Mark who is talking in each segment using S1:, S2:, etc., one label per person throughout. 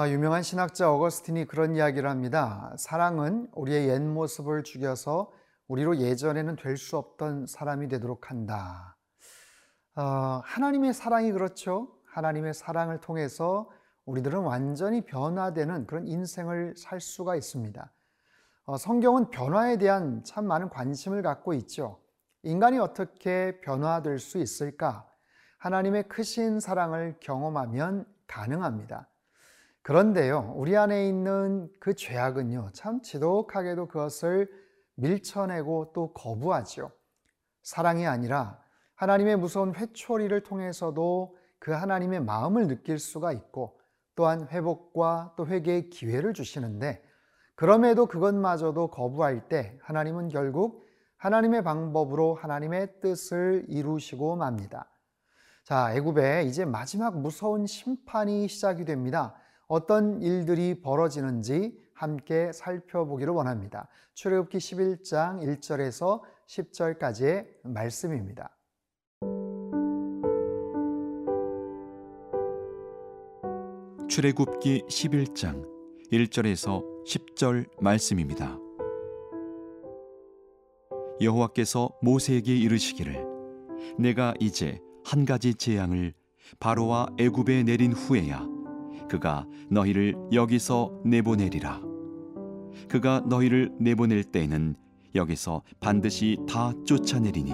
S1: 아, 유명한 신학자 어거스틴이 그런 이야기를 합니다. 사랑은 우리의 옛 모습을 죽여서 우리로 예전에는 될 수 없던 사람이 되도록 한다. 어, 하나님의 사랑이 그렇죠. 하나님의 사랑을 통해서 우리들은 완전히 변화되는 그런 인생을 살 수가 있습니다. 어, 성경은 변화에 대한 참 많은 관심을 갖고 있죠. 인간이 어떻게 변화될 수 있을까? 하나님의 크신 사랑을 경험하면 가능합니다. 그런데요, 우리 안에 있는 그 죄악은요, 참 지독하게도 그것을 밀쳐내고 또 거부하죠. 사랑이 아니라 하나님의 무서운 회초리를 통해서도 그 하나님의 마음을 느낄 수가 있고 또한 회복과 또 회개의 기회를 주시는데 그럼에도 그것마저도 거부할 때 하나님은 결국 하나님의 방법으로 하나님의 뜻을 이루시고 맙니다. 자, 애굽에 이제 마지막 무서운 심판이 시작이 됩니다. 어떤 일들이 벌어지는지 함께 살펴보기를 원합니다. 출애굽기 11장 1절에서 10절까지의 말씀입니다.
S2: 출애굽기 11장 1절에서 10절 말씀입니다. 여호와께서 모세에게 이르시기를 내가 이제 한 가지 재앙을 바로와 애굽에 내린 후에야 그가 너희를 여기서 내보내리라. 그가 너희를 내보낼 때에는 여기서 반드시 다 쫓아내리니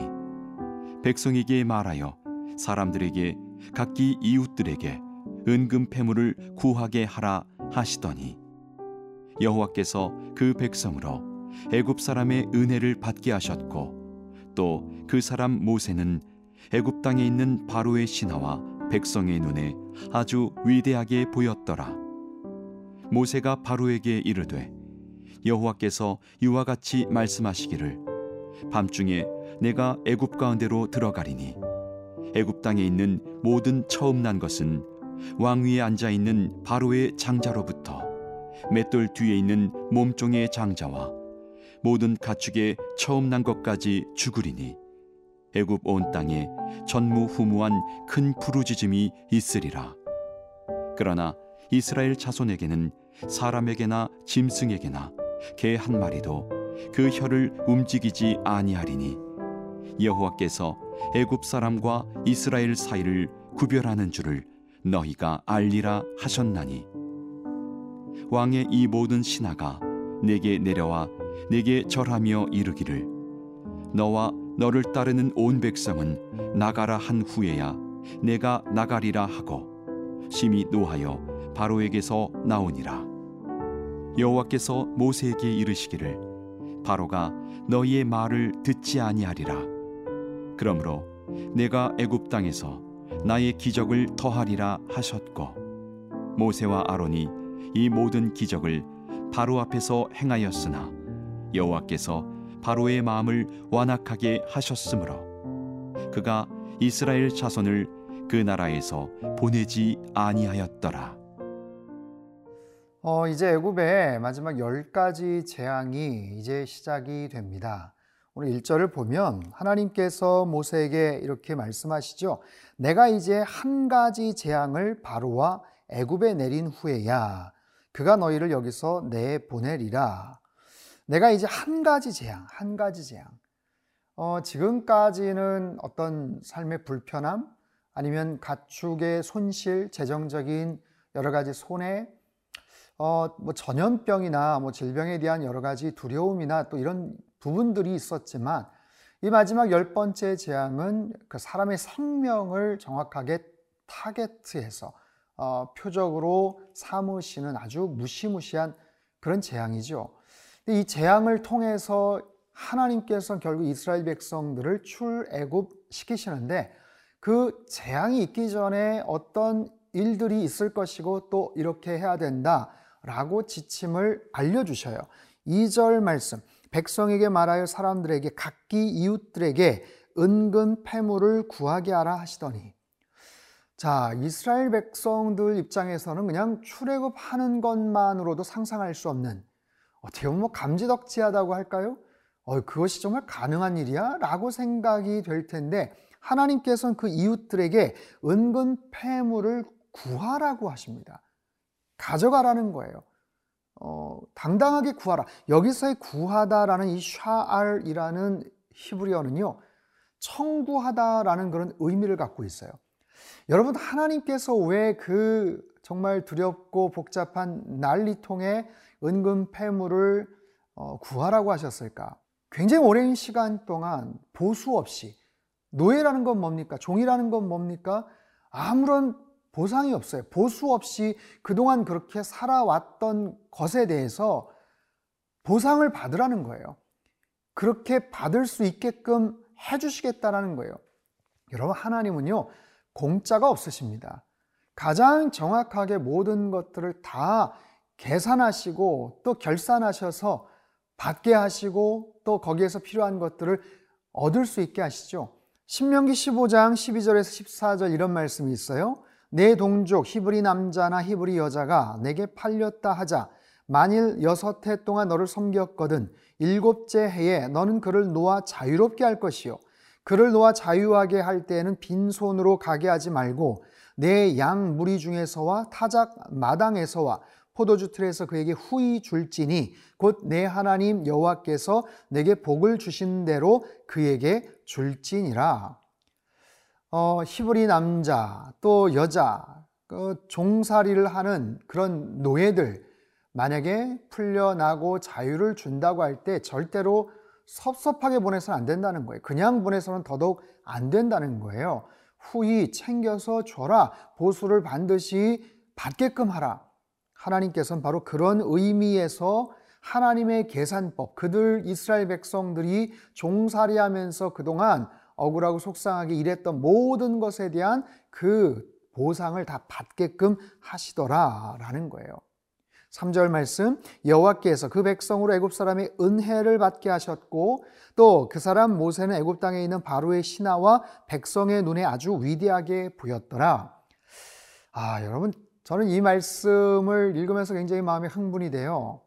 S2: 백성에게 말하여 사람들에게 각기 이웃들에게 은금 패물을 구하게 하라 하시더니 여호와께서 그 백성으로 애굽 사람의 은혜를 받게 하셨고 또 그 사람 모세는 애굽 땅에 있는 바로의 신하와 백성의 눈에 아주 위대하게 보였더라. 모세가 바로에게 이르되 여호와께서 이와 같이 말씀하시기를 밤중에 내가 애굽 가운데로 들어가리니 애굽 땅에 있는 모든 처음 난 것은 왕 위에 앉아 있는 바로의 장자로부터 맷돌 뒤에 있는 몸종의 장자와 모든 가축의 처음 난 것까지 죽으리니 애굽 온 땅에 전무후무한 큰 부르짖음이 있으리라. 그러나 이스라엘 자손에게는 사람에게나 짐승에게나 개 한 마리도 그 혀를 움직이지 아니하리니 여호와께서 애굽 사람과 이스라엘 사이를 구별하는 줄을 너희가 알리라 하셨나니. 왕의 이 모든 신하가 내게 내려와 내게 절하며 이르기를 너와 너를 따르는 온 백성은 나가라 한 후에야 내가 나가리라 하고 심히 노하여 바로에게서 나오니라. 여호와께서 모세에게 이르시기를 바로가 너희의 말을 듣지 아니하리라. 그러므로 내가 애굽 땅에서 나의 기적을 더하리라 하셨고 모세와 아론이 이 모든 기적을 바로 앞에서 행하였으나 여호와께서 바로의 마음을 완악하게 하셨으므로 그가 이스라엘 자손을 그 나라에서 보내지 아니하였더라.
S1: 어, 이제 애굽의 마지막 열 가지 재앙이 이제 시작이 됩니다. 오늘 1절을 보면 하나님께서 모세에게 이렇게 말씀하시죠. 내가 이제 한 가지 재앙을 바로와 애굽에 내린 후에야 그가 너희를 여기서 내 보내리라. 내가 이제 한 가지 재앙, 한 가지 재앙. 어, 지금까지는 어떤 삶의 불편함, 아니면 가축의 손실, 재정적인 여러 가지 손해, 어, 뭐 전염병이나 뭐 질병에 대한 여러 가지 두려움이나 또 이런 부분들이 있었지만 이 마지막 열 번째 재앙은 그 사람의 생명을 정확하게 타겟해서 어, 표적으로 삼으시는 아주 무시무시한 그런 재앙이죠. 이 재앙을 통해서 하나님께서 결국 이스라엘 백성들을 출애굽 시키시는데 그 재앙이 있기 전에 어떤 일들이 있을 것이고 또 이렇게 해야 된다라고 지침을 알려주셔요. 2절 말씀. 백성에게 말하여 사람들에게 각기 이웃들에게 은근 패물을 구하게 하라 하시더니 자, 이스라엘 백성들 입장에서는 그냥 출애굽하는 것만으로도 상상할 수 없는 어떻게 보면 뭐 감지덕지하다고 할까요? 어, 그것이 정말 가능한 일이야? 라고 생각이 될 텐데 하나님께서는 그 이웃들에게 은근 패물을 구하라고 하십니다. 가져가라는 거예요. 어, 당당하게 구하라. 여기서의 구하다라는 이 샤알이라는 히브리어는요, 청구하다라는 그런 의미를 갖고 있어요. 여러분, 하나님께서 왜 그 정말 두렵고 복잡한 난리통에 은근 폐물을 어, 구하라고 하셨을까? 굉장히 오랜 시간 동안 보수 없이 노예라는 건 뭡니까? 종이라는 건 뭡니까? 아무런 보상이 없어요. 보수 없이 그동안 그렇게 살아왔던 것에 대해서 보상을 받으라는 거예요. 그렇게 받을 수 있게끔 해주시겠다라는 거예요. 여러분, 하나님은요, 공짜가 없으십니다. 가장 정확하게 모든 것들을 다 계산하시고 또 결산하셔서 받게 하시고 또 거기에서 필요한 것들을 얻을 수 있게 하시죠. 신명기 15장 12절에서 14절 이런 말씀이 있어요. 내 동족 히브리 남자나 히브리 여자가 내게 팔렸다 하자 만일 여섯 해 동안 너를 섬겼거든 일곱째 해에 너는 그를 놓아 자유롭게 할 것이요 그를 놓아 자유하게 할 때에는 빈손으로 가게 하지 말고 내 양 무리 중에서와 타작 마당에서와 포도주 틀에서 그에게 후히 줄지니 곧 내 하나님 여호와께서 내게 복을 주신 대로 그에게 줄지니라. 어, 히브리 남자 또 여자 그 종살이를 하는 그런 노예들 만약에 풀려나고 자유를 준다고 할 때 절대로 섭섭하게 보내서는 안 된다는 거예요. 그냥 보내서는 더더욱 안 된다는 거예요. 후히 챙겨서 줘라. 보수를 반드시 받게끔 하라. 하나님께서는 바로 그런 의미에서 하나님의 계산법, 그들 이스라엘 백성들이 종살이하면서 그동안 억울하고 속상하게 일했던 모든 것에 대한 그 보상을 다 받게끔 하시더라라는 거예요. 3절 말씀 여호와께서 그 백성으로 애굽 사람의 은혜를 받게 하셨고 또 그 사람 모세는 애굽 땅에 있는 바로의 신하와 백성의 눈에 아주 위대하게 보였더라. 아, 여러분 저는 이 말씀을 읽으면서 굉장히 마음이 흥분이 돼요.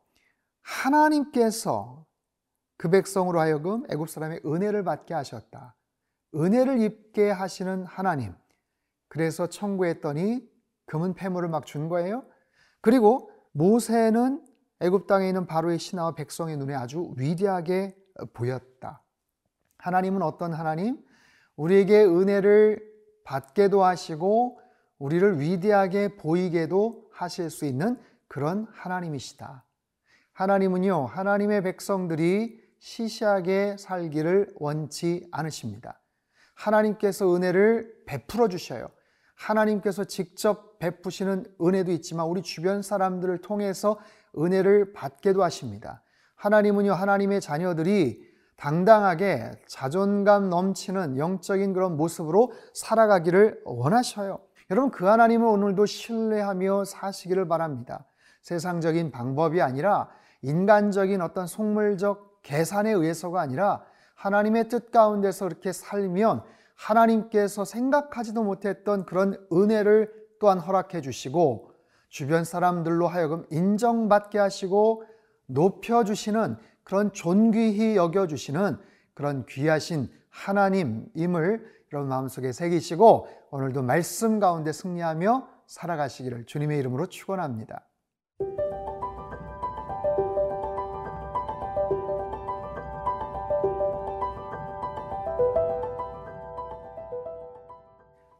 S1: 하나님께서 그 백성으로 하여금 애굽 사람의 은혜를 받게 하셨다. 은혜를 입게 하시는 하나님. 그래서 청구했더니 금은 폐물을 막 준 거예요. 그리고 모세는 애굽 땅에 있는 바로의 신하와 백성의 눈에 아주 위대하게 보였다. 하나님은 어떤 하나님? 우리에게 은혜를 받게도 하시고 우리를 위대하게 보이게도 하실 수 있는 그런 하나님이시다. 하나님은요, 하나님의 백성들이 시시하게 살기를 원치 않으십니다. 하나님께서 은혜를 베풀어 주셔요. 하나님께서 직접 베푸시는 은혜도 있지만 우리 주변 사람들을 통해서 은혜를 받게도 하십니다. 하나님은요, 하나님의 자녀들이 당당하게 자존감 넘치는 영적인 그런 모습으로 살아가기를 원하셔요. 여러분 그 하나님을 오늘도 신뢰하며 사시기를 바랍니다. 세상적인 방법이 아니라 인간적인 어떤 속물적 계산에 의해서가 아니라 하나님의 뜻 가운데서 이렇게 살면 하나님께서 생각하지도 못했던 그런 은혜를 또한 허락해 주시고 주변 사람들로 하여금 인정받게 하시고 높여주시는 그런 존귀히 여겨주시는 그런 귀하신 하나님임을 여러분 마음속에 새기시고 오늘도 말씀 가운데 승리하며 살아가시기를 주님의 이름으로 축원합니다.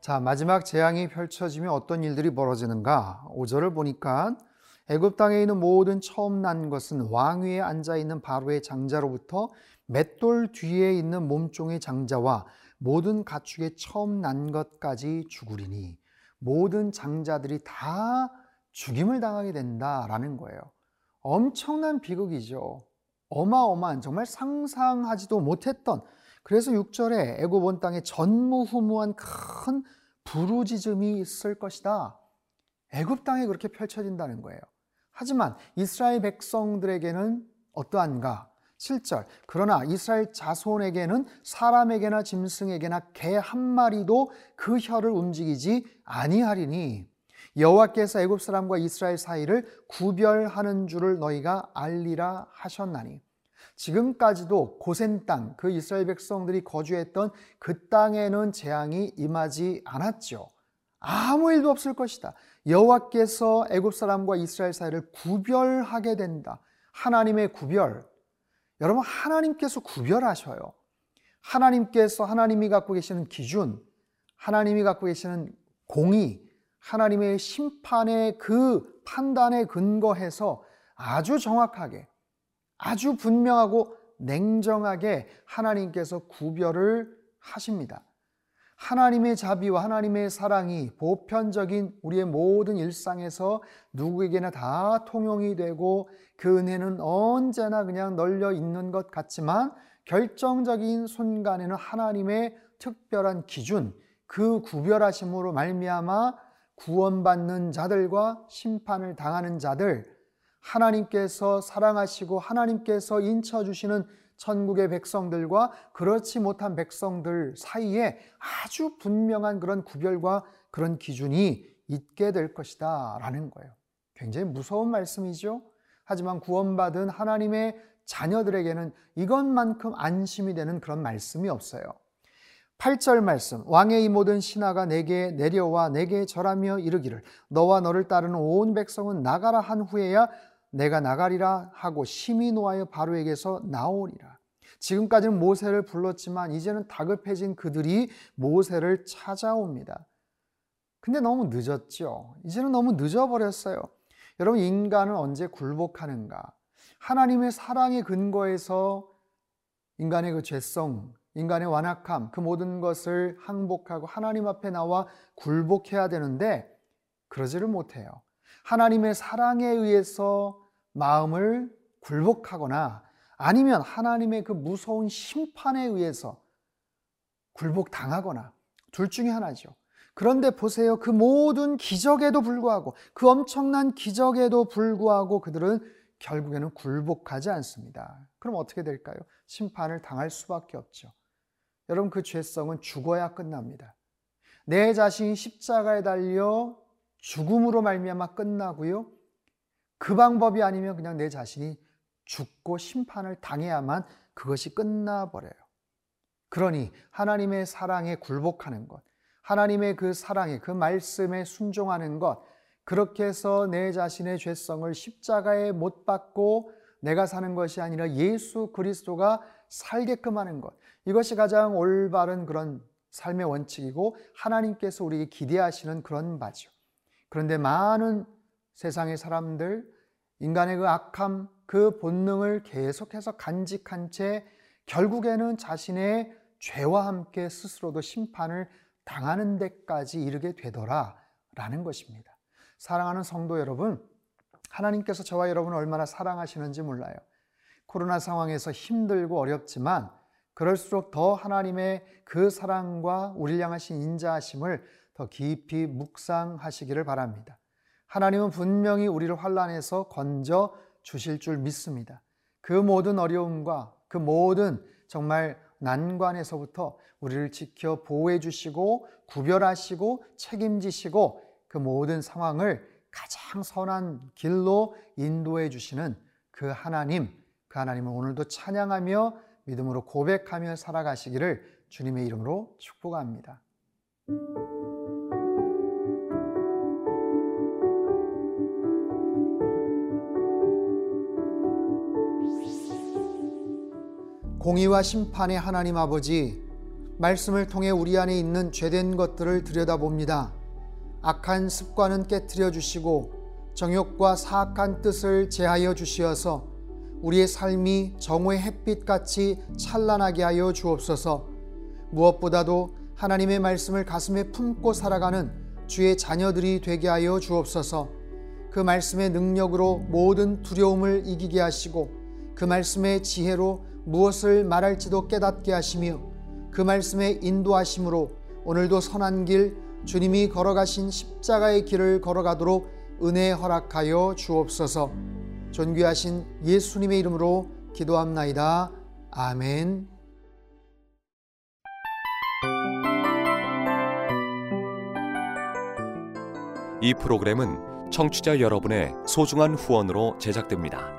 S1: 자, 마지막 재앙이 펼쳐지면 어떤 일들이 벌어지는가? 5절을 보니까 애굽 땅에 있는 모든 처음 난 것은 왕 위에 앉아 있는 바로의 장자로부터 맷돌 뒤에 있는 몸종의 장자와 모든 가축의 처음 난 것까지 죽으리니 모든 장자들이 다 죽임을 당하게 된다라는 거예요. 엄청난 비극이죠. 어마어마한 정말 상상하지도 못했던 그래서 6절에 애굽 온 땅에 전무후무한 큰 부르짖음이 있을 것이다. 애굽 땅에 그렇게 펼쳐진다는 거예요. 하지만 이스라엘 백성들에게는 어떠한가? 7절 그러나 이스라엘 자손에게는 사람에게나 짐승에게나 개 한 마리도 그 혀를 움직이지 아니하리니 여호와께서 애굽 사람과 이스라엘 사이를 구별하는 줄을 너희가 알리라 하셨나니 지금까지도 고센 땅, 그 이스라엘 백성들이 거주했던 그 땅에는 재앙이 임하지 않았죠. 아무 일도 없을 것이다. 여호와께서 애굽 사람과 이스라엘 사이를 구별하게 된다. 하나님의 구별. 여러분 하나님께서 구별하셔요. 하나님께서 하나님이 갖고 계시는 기준, 하나님이 갖고 계시는 공의, 하나님의 심판의 그 판단에 근거해서 아주 정확하게, 아주 분명하고 냉정하게 하나님께서 구별을 하십니다. 하나님의 자비와 하나님의 사랑이 보편적인 우리의 모든 일상에서 누구에게나 다 통용이 되고 그 은혜는 언제나 그냥 널려 있는 것 같지만 결정적인 순간에는 하나님의 특별한 기준, 그 구별하심으로 말미암아 구원받는 자들과 심판을 당하는 자들, 하나님께서 사랑하시고 하나님께서 인쳐 주시는 천국의 백성들과 그렇지 못한 백성들 사이에 아주 분명한 그런 구별과 그런 기준이 있게 될 것이다 라는 거예요. 굉장히 무서운 말씀이죠. 하지만 구원받은 하나님의 자녀들에게는 이것만큼 안심이 되는 그런 말씀이 없어요. 8절 말씀 왕의 이 모든 신하가 내게 내려와 내게 절하며 이르기를 너와 너를 따르는 온 백성은 나가라 한 후에야 내가 나가리라 하고 심히 노하여 바로에게서 나오리라. 지금까지는 모세를 불렀지만 이제는 다급해진 그들이 모세를 찾아옵니다. 근데 너무 늦었죠. 이제는 너무 늦어버렸어요. 여러분, 인간은 언제 굴복하는가? 하나님의 사랑의 근거에서 인간의 그 죄성, 인간의 완악함, 그 모든 것을 항복하고 하나님 앞에 나와 굴복해야 되는데 그러지를 못해요. 하나님의 사랑에 의해서 마음을 굴복하거나 아니면 하나님의 그 무서운 심판에 의해서 굴복당하거나 둘 중에 하나죠. 그런데 보세요. 그 모든 기적에도 불구하고 그 엄청난 기적에도 불구하고 그들은 결국에는 굴복하지 않습니다. 그럼 어떻게 될까요? 심판을 당할 수밖에 없죠. 여러분 그 죄성은 죽어야 끝납니다. 내 자신이 십자가에 달려 죽음으로 말미암아 끝나고요. 그 방법이 아니면 그냥 내 자신이 죽고 심판을 당해야만 그것이 끝나버려요. 그러니 하나님의 사랑에 굴복하는 것, 하나님의 그 사랑에 그 말씀에 순종하는 것, 그렇게 해서 내 자신의 죄성을 십자가에 못 박고 내가 사는 것이 아니라 예수 그리스도가 살게끔 하는 것. 이것이 가장 올바른 그런 삶의 원칙이고 하나님께서 우리에게 기대하시는 그런 바죠. 그런데 많은 세상의 사람들, 인간의 그 악함, 그 본능을 계속해서 간직한 채 결국에는 자신의 죄와 함께 스스로도 심판을 당하는 데까지 이르게 되더라 라는 것입니다. 사랑하는 성도 여러분, 하나님께서 저와 여러분을 얼마나 사랑하시는지 몰라요. 코로나 상황에서 힘들고 어렵지만 그럴수록 더 하나님의 그 사랑과 우리를 향하신 인자하심을 더 깊이 묵상하시기를 바랍니다. 하나님은 분명히 우리를 환란에서 건져 주실 줄 믿습니다. 그 모든 어려움과 그 모든 정말 난관에서부터 우리를 지켜 보호해 주시고 구별하시고 책임지시고 그 모든 상황을 가장 선한 길로 인도해 주시는 그 하나님, 그 하나님을 오늘도 찬양하며 믿음으로 고백하며 살아가시기를 주님의 이름으로 축복합니다. 공의와 심판의 하나님 아버지, 말씀을 통해 우리 안에 있는 죄된 것들을 들여다봅니다. 악한 습관은 깨뜨려 주시고 정욕과 사악한 뜻을 제하여 주시어서 우리의 삶이 정오의 햇빛 같이 찬란하게 하여 주옵소서. 무엇보다도 하나님의 말씀을 가슴에 품고 살아가는 주의 자녀들이 되게 하여 주옵소서. 그 말씀의 능력으로 모든 두려움을 이기게 하시고 그 말씀의 지혜로 무엇을 말할지도 깨닫게 하시며 그 말씀의 인도하심으로 오늘도 선한 길 주님이 걸어가신 십자가의 길을 걸어가도록 은혜 허락하여 주옵소서. 존귀하신 예수님의 이름으로 기도합나이다. 아멘.
S3: 이 프로그램은 청취자 여러분의 소중한 후원으로 제작됩니다.